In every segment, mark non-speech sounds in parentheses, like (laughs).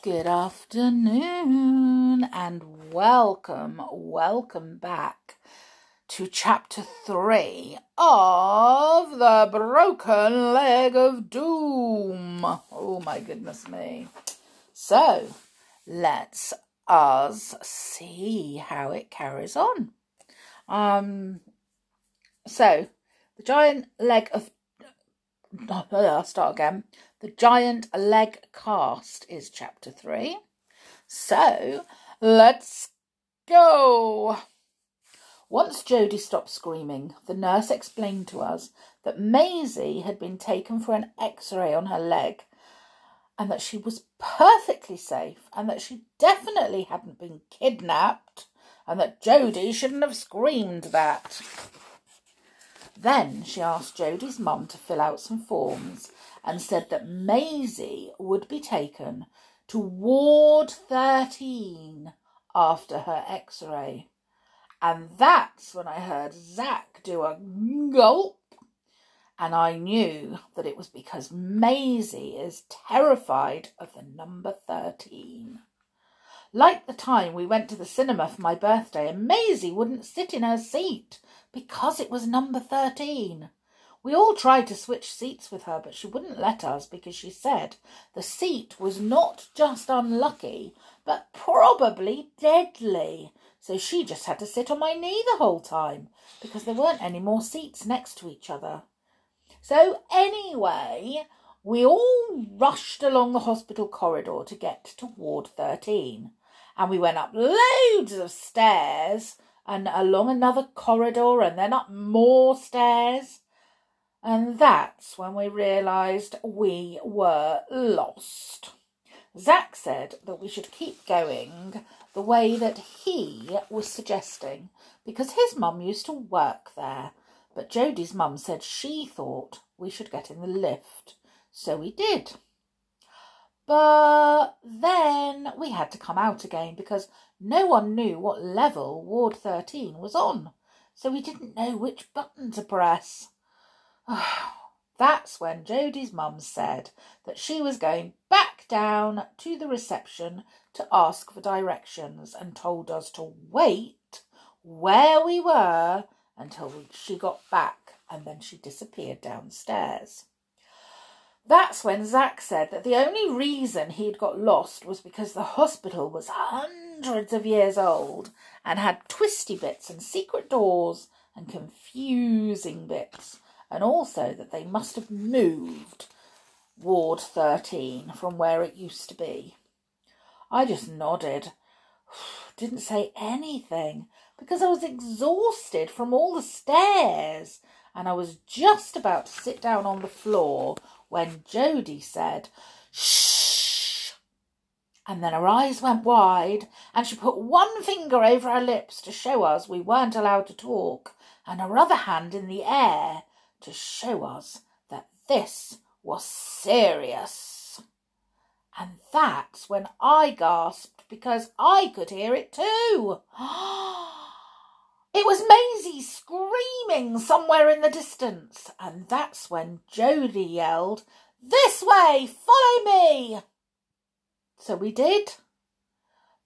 Good afternoon and welcome, welcome back to chapter three of The Broken Leg of Doom. Oh my goodness me. So let's us see how it carries on. Um so the giant leg of I'll start again. The Giant Leg Cast is chapter 3. So, let's go! Once Jodie stopped screaming, the nurse explained to us that Maisie had been taken for an x ray on her leg and that she was perfectly safe and that she definitely hadn't been kidnapped and that Jodie shouldn't have screamed that. Then she asked Jodie's mum to fill out some forms and said that Maisie would be taken to Ward 13 after her x ray. And that's when I heard Zack do a gulp. And I knew that it was because Maisie is terrified of the number 13. Like the time we went to the cinema for my birthday and Maisie wouldn't sit in her seat because it was number 13. We all tried to switch seats with her, but she wouldn't let us because she said the seat was not just unlucky, but probably deadly. So she just had to sit on my knee the whole time because there weren't any more seats next to each other. So, anyway, we all rushed along the hospital corridor to get to Ward 13. And we went up loads of stairs and along another corridor and then up more stairs. And that's when we realised we were lost. Zach said that we should keep going the way that he was suggesting because his mum used to work there. But Jodie's mum said she thought we should get in the lift. So we did. But then we had to come out again because no one knew what level Ward 13 was on. So we didn't know which button to press. (sighs) That's when Jodie's mum said that she was going back down to the reception to ask for directions and told us to wait where we were until she got back and then she disappeared downstairs. That's when Zack said that the only reason he'd got lost was because the hospital was hundreds of years old and had twisty bits and secret doors and confusing bits and also that they must have moved Ward 13 from where it used to be. I just nodded, (sighs) didn't say anything because I was exhausted from all the stairs and I was just about to sit down on the floor when Jody said, Shh! And then her eyes went wide and she put one finger over her lips to show us we weren't allowed to talk and her other hand in the air to show us that this was serious. And that's when I gasped because I could hear it too. It was Maisie screaming somewhere in the distance, and that's when Jody yelled, This way, follow me! So we did.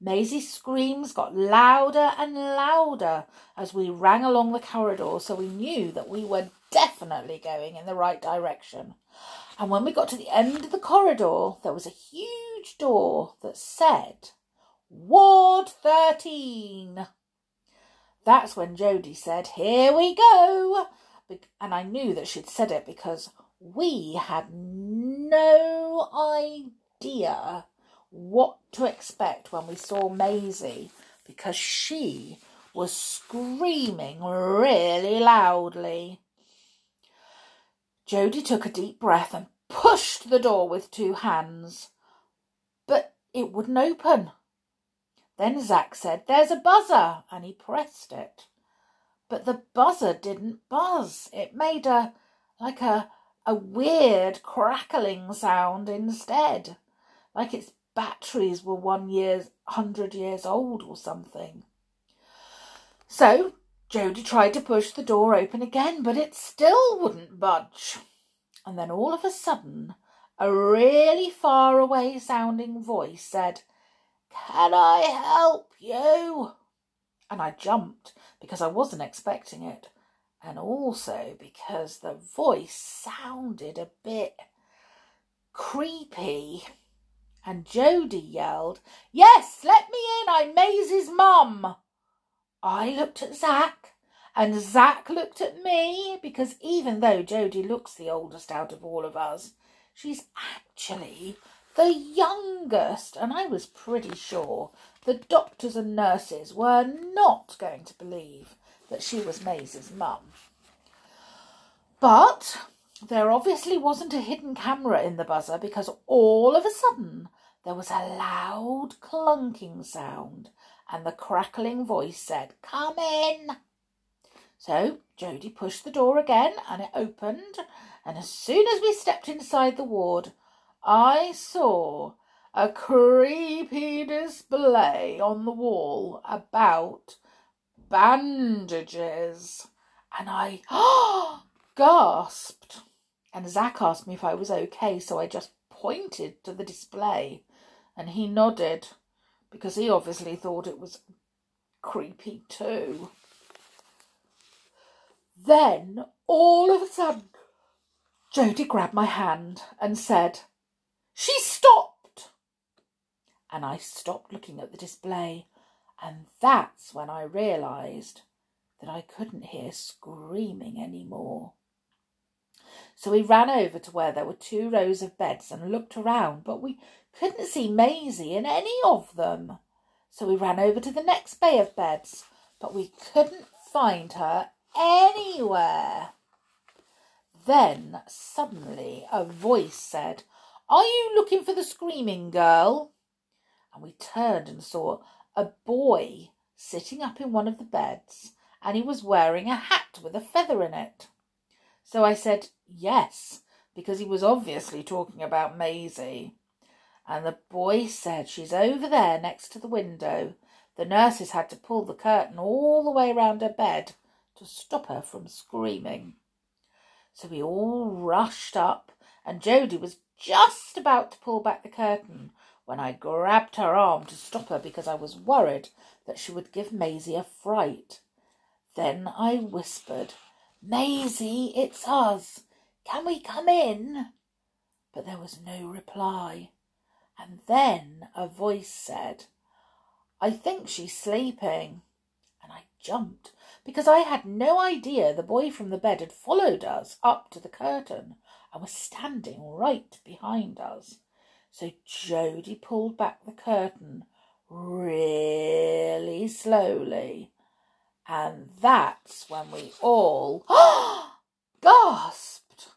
Maisie's screams got louder and louder as we rang along the corridor, so we knew that we were definitely going in the right direction. And when we got to the end of the corridor, there was a huge door that said, Ward 13. That's when Jodie said, Here we go. And I knew that she'd said it because we had no idea what to expect when we saw Maisie because she was screaming really loudly. Jodie took a deep breath and pushed the door with two hands, but it wouldn't open. Then Zack said, There's a buzzer, and he pressed it. But the buzzer didn't buzz. It made a like a a weird crackling sound instead, like its batteries were one year's hundred years old or something. So Jody tried to push the door open again, but it still wouldn't budge. And then all of a sudden, a really far away sounding voice said, Can I help you? And I jumped because I wasn't expecting it, and also because the voice sounded a bit creepy. And Jody yelled, Yes, let me in, I'm Maisie's mum. I looked at Zach, and Zach looked at me because even though Jody looks the oldest out of all of us, she's actually the youngest. And I was pretty sure the doctors and nurses were not going to believe that she was Maisie's mum. But there obviously wasn't a hidden camera in the buzzer because all of a sudden there was a loud clunking sound and the crackling voice said, Come in. So Jody pushed the door again and it opened, and as soon as we stepped inside the ward, I saw a creepy display on the wall about bandages. And I (gasps) gasped. And Zach asked me if I was okay, so I just pointed to the display and he nodded because he obviously thought it was creepy too. Then, all of a sudden, Jody grabbed my hand and said, She stopped! And I stopped looking at the display, and that's when I realised that I couldn't hear screaming any more. So we ran over to where there were two rows of beds and looked around, but we couldn't see Maisie in any of them. So we ran over to the next bay of beds, but we couldn't find her anywhere. Then suddenly a voice said, Are you looking for the screaming girl? And we turned and saw a boy sitting up in one of the beds, and he was wearing a hat with a feather in it. So I said, Yes, because he was obviously talking about Maisie. And the boy said, She's over there next to the window. The nurses had to pull the curtain all the way round her bed to stop her from screaming. So we all rushed up, and Jody was just about to pull back the curtain when I grabbed her arm to stop her because I was worried that she would give Maisie a fright. Then I whispered, Maisie, it's us. Can we come in? But there was no reply. And then a voice said, I think she's sleeping. And I jumped because I had no idea the boy from the bed had followed us up to the curtain and was standing right behind us. So Jody pulled back the curtain really slowly. And that's when we all (gasps) gasped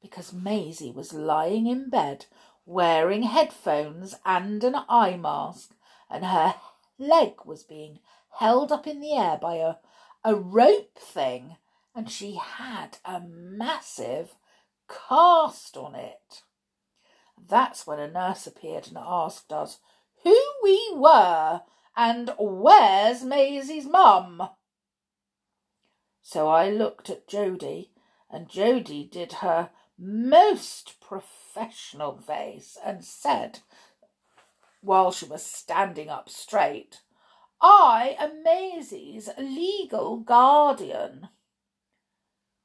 because Maisie was lying in bed wearing headphones and an eye mask, and her leg was being held up in the air by a, a rope thing, and she had a massive cast on it. That's when a nurse appeared and asked us who we were and where's Maisie's mum. So I looked at Jody, and Jody did her most professional face and said, while she was standing up straight, I am Maisie's legal guardian.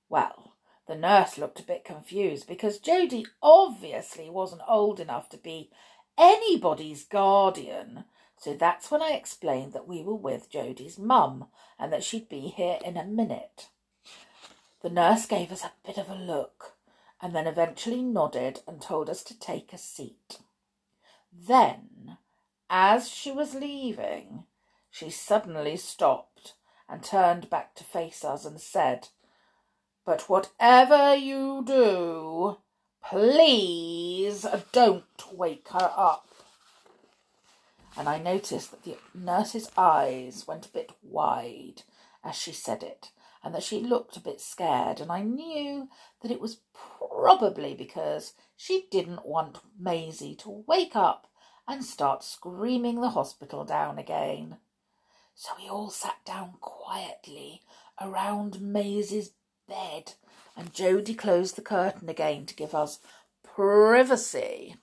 Well, the nurse looked a bit confused because Jody obviously wasn't old enough to be anybody's guardian. So that's when I explained that we were with Jody's mum and that she'd be here in a minute. The nurse gave us a bit of a look and then eventually nodded and told us to take a seat. Then, as she was leaving, she suddenly stopped and turned back to face us and said, But whatever you do, please don't wake her up. And I noticed that the nurse's eyes went a bit wide as she said it, and that she looked a bit scared, and I knew that it was probably because she didn't want Maisie to wake up and start screaming the hospital down again. So we all sat down quietly around Maisie's bed, and Jody closed the curtain again to give us privacy.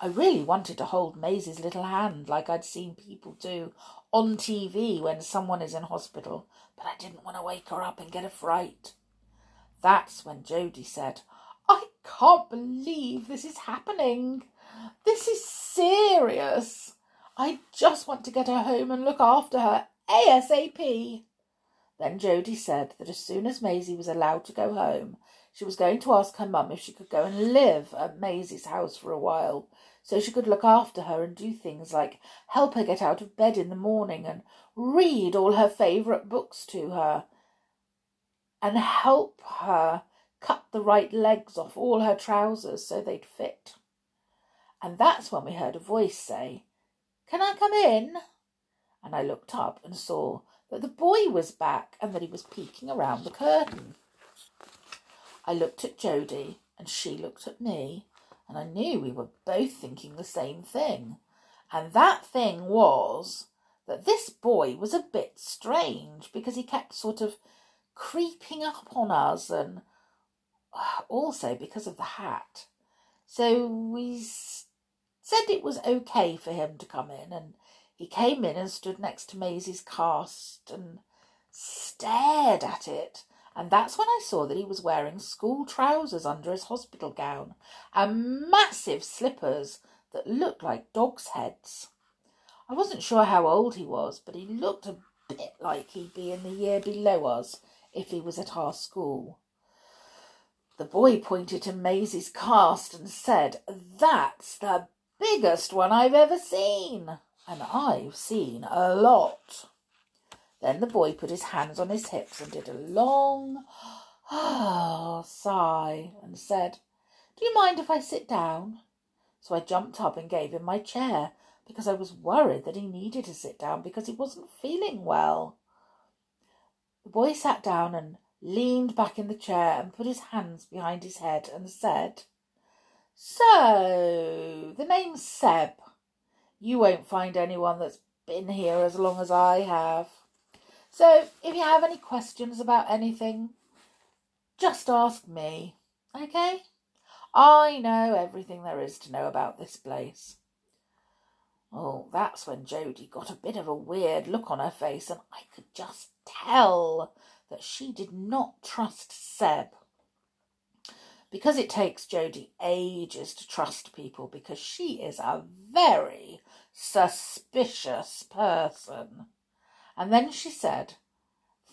I really wanted to hold Maisie's little hand like I'd seen people do on TV when someone is in hospital, but I didn't want to wake her up and get a fright. That's when Jody said, I can't believe this is happening. This is serious. I just want to get her home and look after her ASAP. Then Jody said that as soon as Maisie was allowed to go home, she was going to ask her mum if she could go and live at Maisie's house for a while so she could look after her and do things like help her get out of bed in the morning and read all her favourite books to her and help her cut the right legs off all her trousers so they'd fit. And that's when we heard a voice say, Can I come in? And I looked up and saw that the boy was back and that he was peeking around the curtain. I looked at Jody and she looked at me and I knew we were both thinking the same thing. And that thing was that this boy was a bit strange because he kept sort of creeping up on us and uh, also because of the hat. So we said it was okay for him to come in and he came in and stood next to Maisie's cast and stared at it and that's when I saw that he was wearing school trousers under his hospital gown and massive slippers that looked like dogs' heads. I wasn't sure how old he was, but he looked a bit like he'd be in the year below us if he was at our school. The boy pointed to Maisie's cast and said, That's the biggest one I've ever seen. And I've seen a lot. Then the boy put his hands on his hips and did a long ah sigh and said, Do you mind if I sit down? So I jumped up and gave him my chair because I was worried that he needed to sit down because he wasn't feeling well. The boy sat down and leaned back in the chair and put his hands behind his head and said, So, the name's Seb. You won't find anyone that's been here as long as I have. So if you have any questions about anything, just ask me, okay? I know everything there is to know about this place. Oh, that's when Jody got a bit of a weird look on her face, and I could just tell that she did not trust Seb. Because it takes Jody ages to trust people because she is a very suspicious person. And then she said,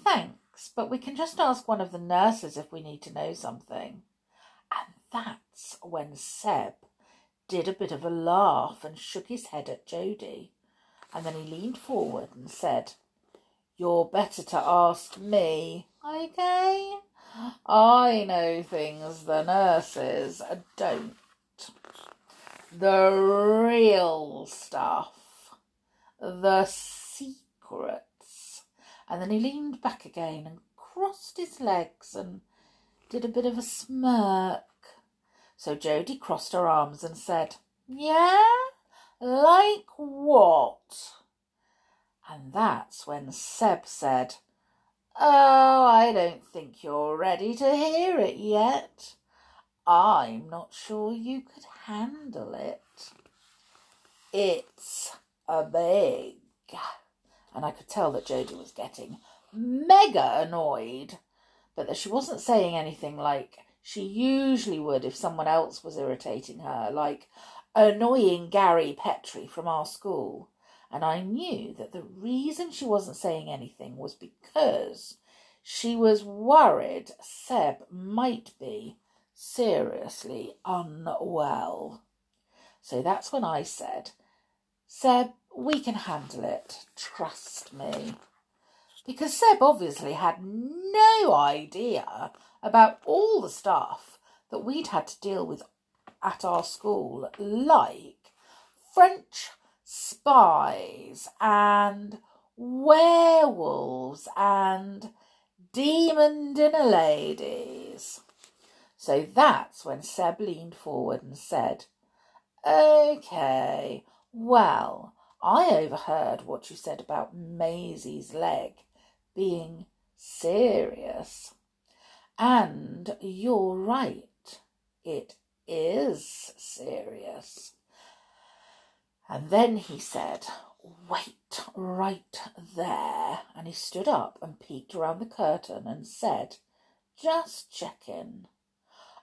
Thanks, but we can just ask one of the nurses if we need to know something. And that's when Seb did a bit of a laugh and shook his head at Jody. And then he leaned forward and said, You're better to ask me, okay? I know things the nurses don't. The real stuff. The secrets. and then he leaned back again and crossed his legs and did a bit of a smirk. So Jody crossed her arms and said, Yeah? Like what? And that's when Seb said, Oh, I don't think you're ready to hear it yet. I'm not sure you could handle it. It's a big and I could tell that Jody was getting mega annoyed, but that she wasn't saying anything like she usually would if someone else was irritating her, like annoying Gary Petrie from our school. And I knew that the reason she wasn't saying anything was because she was worried Seb might be seriously unwell. So that's when I said, Seb, we can handle it. Trust me. Because Seb obviously had no idea about all the stuff that we'd had to deal with at our school, like French spies and werewolves and demon dinner ladies. So that's when Seb leaned forward and said, Okay, well, I overheard what you said about Maisie's leg being serious. And you're right, it is serious. And then he said, Wait right there. And he stood up and peeked around the curtain and said, Just checking.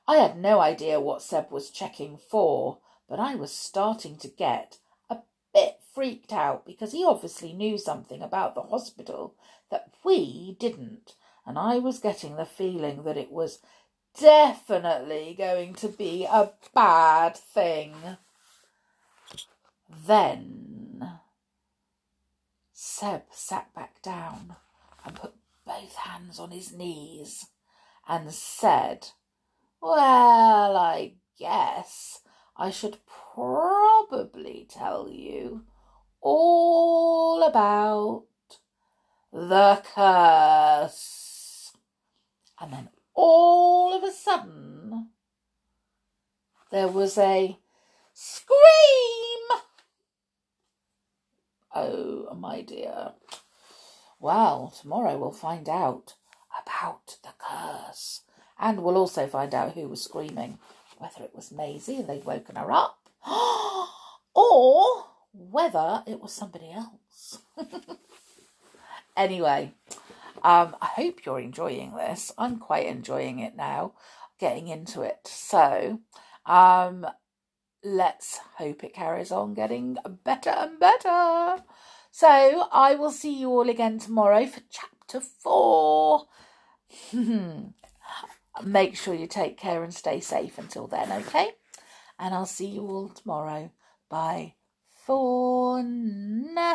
I had no idea what Seb was checking for, but I was starting to get a bit freaked out because he obviously knew something about the hospital that we didn't, and I was getting the feeling that it was definitely going to be a bad thing. Then Seb sat back down and put both hands on his knees and said, well, I guess I should probably tell you all about the curse. And then all of a sudden, there was a scream. Oh, my dear. Well, tomorrow we'll find out about the curse. And we'll also find out who was screaming, whether it was Maisie and they'd woken her up, (gasps) or whether it was somebody else. (laughs) anyway, um, I hope you're enjoying this. I'm quite enjoying it now, getting into it. So, um, let's hope it carries on getting better and better. So, I will see you all again tomorrow for chapter four. (laughs) Make sure you take care and stay safe until then, okay? And I'll see you all tomorrow. Bye for now.